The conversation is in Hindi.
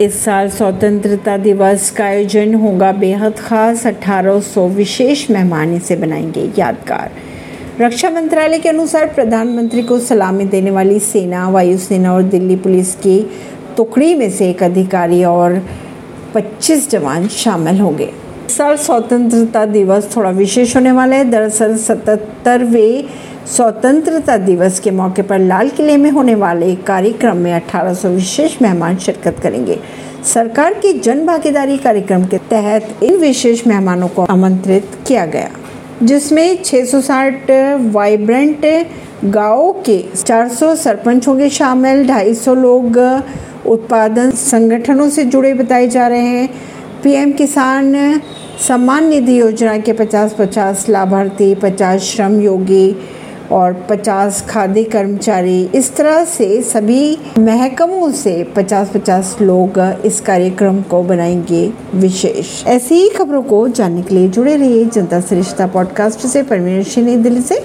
इस साल स्वतंत्रता दिवस का आयोजन होगा। बेहद खास 1800 विशेष मेहमान इसे बनाएँगे यादगार। रक्षा मंत्रालय के अनुसार प्रधानमंत्री को सलामी देने वाली सेना, वायुसेना और दिल्ली पुलिस की टुकड़ी में से एक अधिकारी और 25 जवान शामिल होंगे। साल स्वतंत्रता दिवस थोड़ा विशेष होने वाला है। दरअसल सतहत्तरवें स्वतंत्रता दिवस के मौके पर लाल किले में होने वाले कार्यक्रम में 1800 विशेष मेहमान शिरकत करेंगे। सरकार की जन भागीदारी कार्यक्रम के तहत इन विशेष मेहमानों को आमंत्रित किया गया, जिसमें 660 वाइब्रेंट गाँव के 400 सरपंच होंगे शामिल 250 लोग उत्पादन संगठनों से जुड़े बताए जा रहे हैं। पीएम किसान सम्मान निधि योजना के 50-50 लाभार्थी 50 श्रम योगी और 50 खाद्य कर्मचारी। इस तरह से सभी महकमों से 50-50 लोग इस कार्यक्रम को बनाएँगे विशेष। ऐसी ही खबरों को जानने के लिए जुड़े रहिए जनता सरिश्ता पॉडकास्ट से। परवीन दिल्ली से।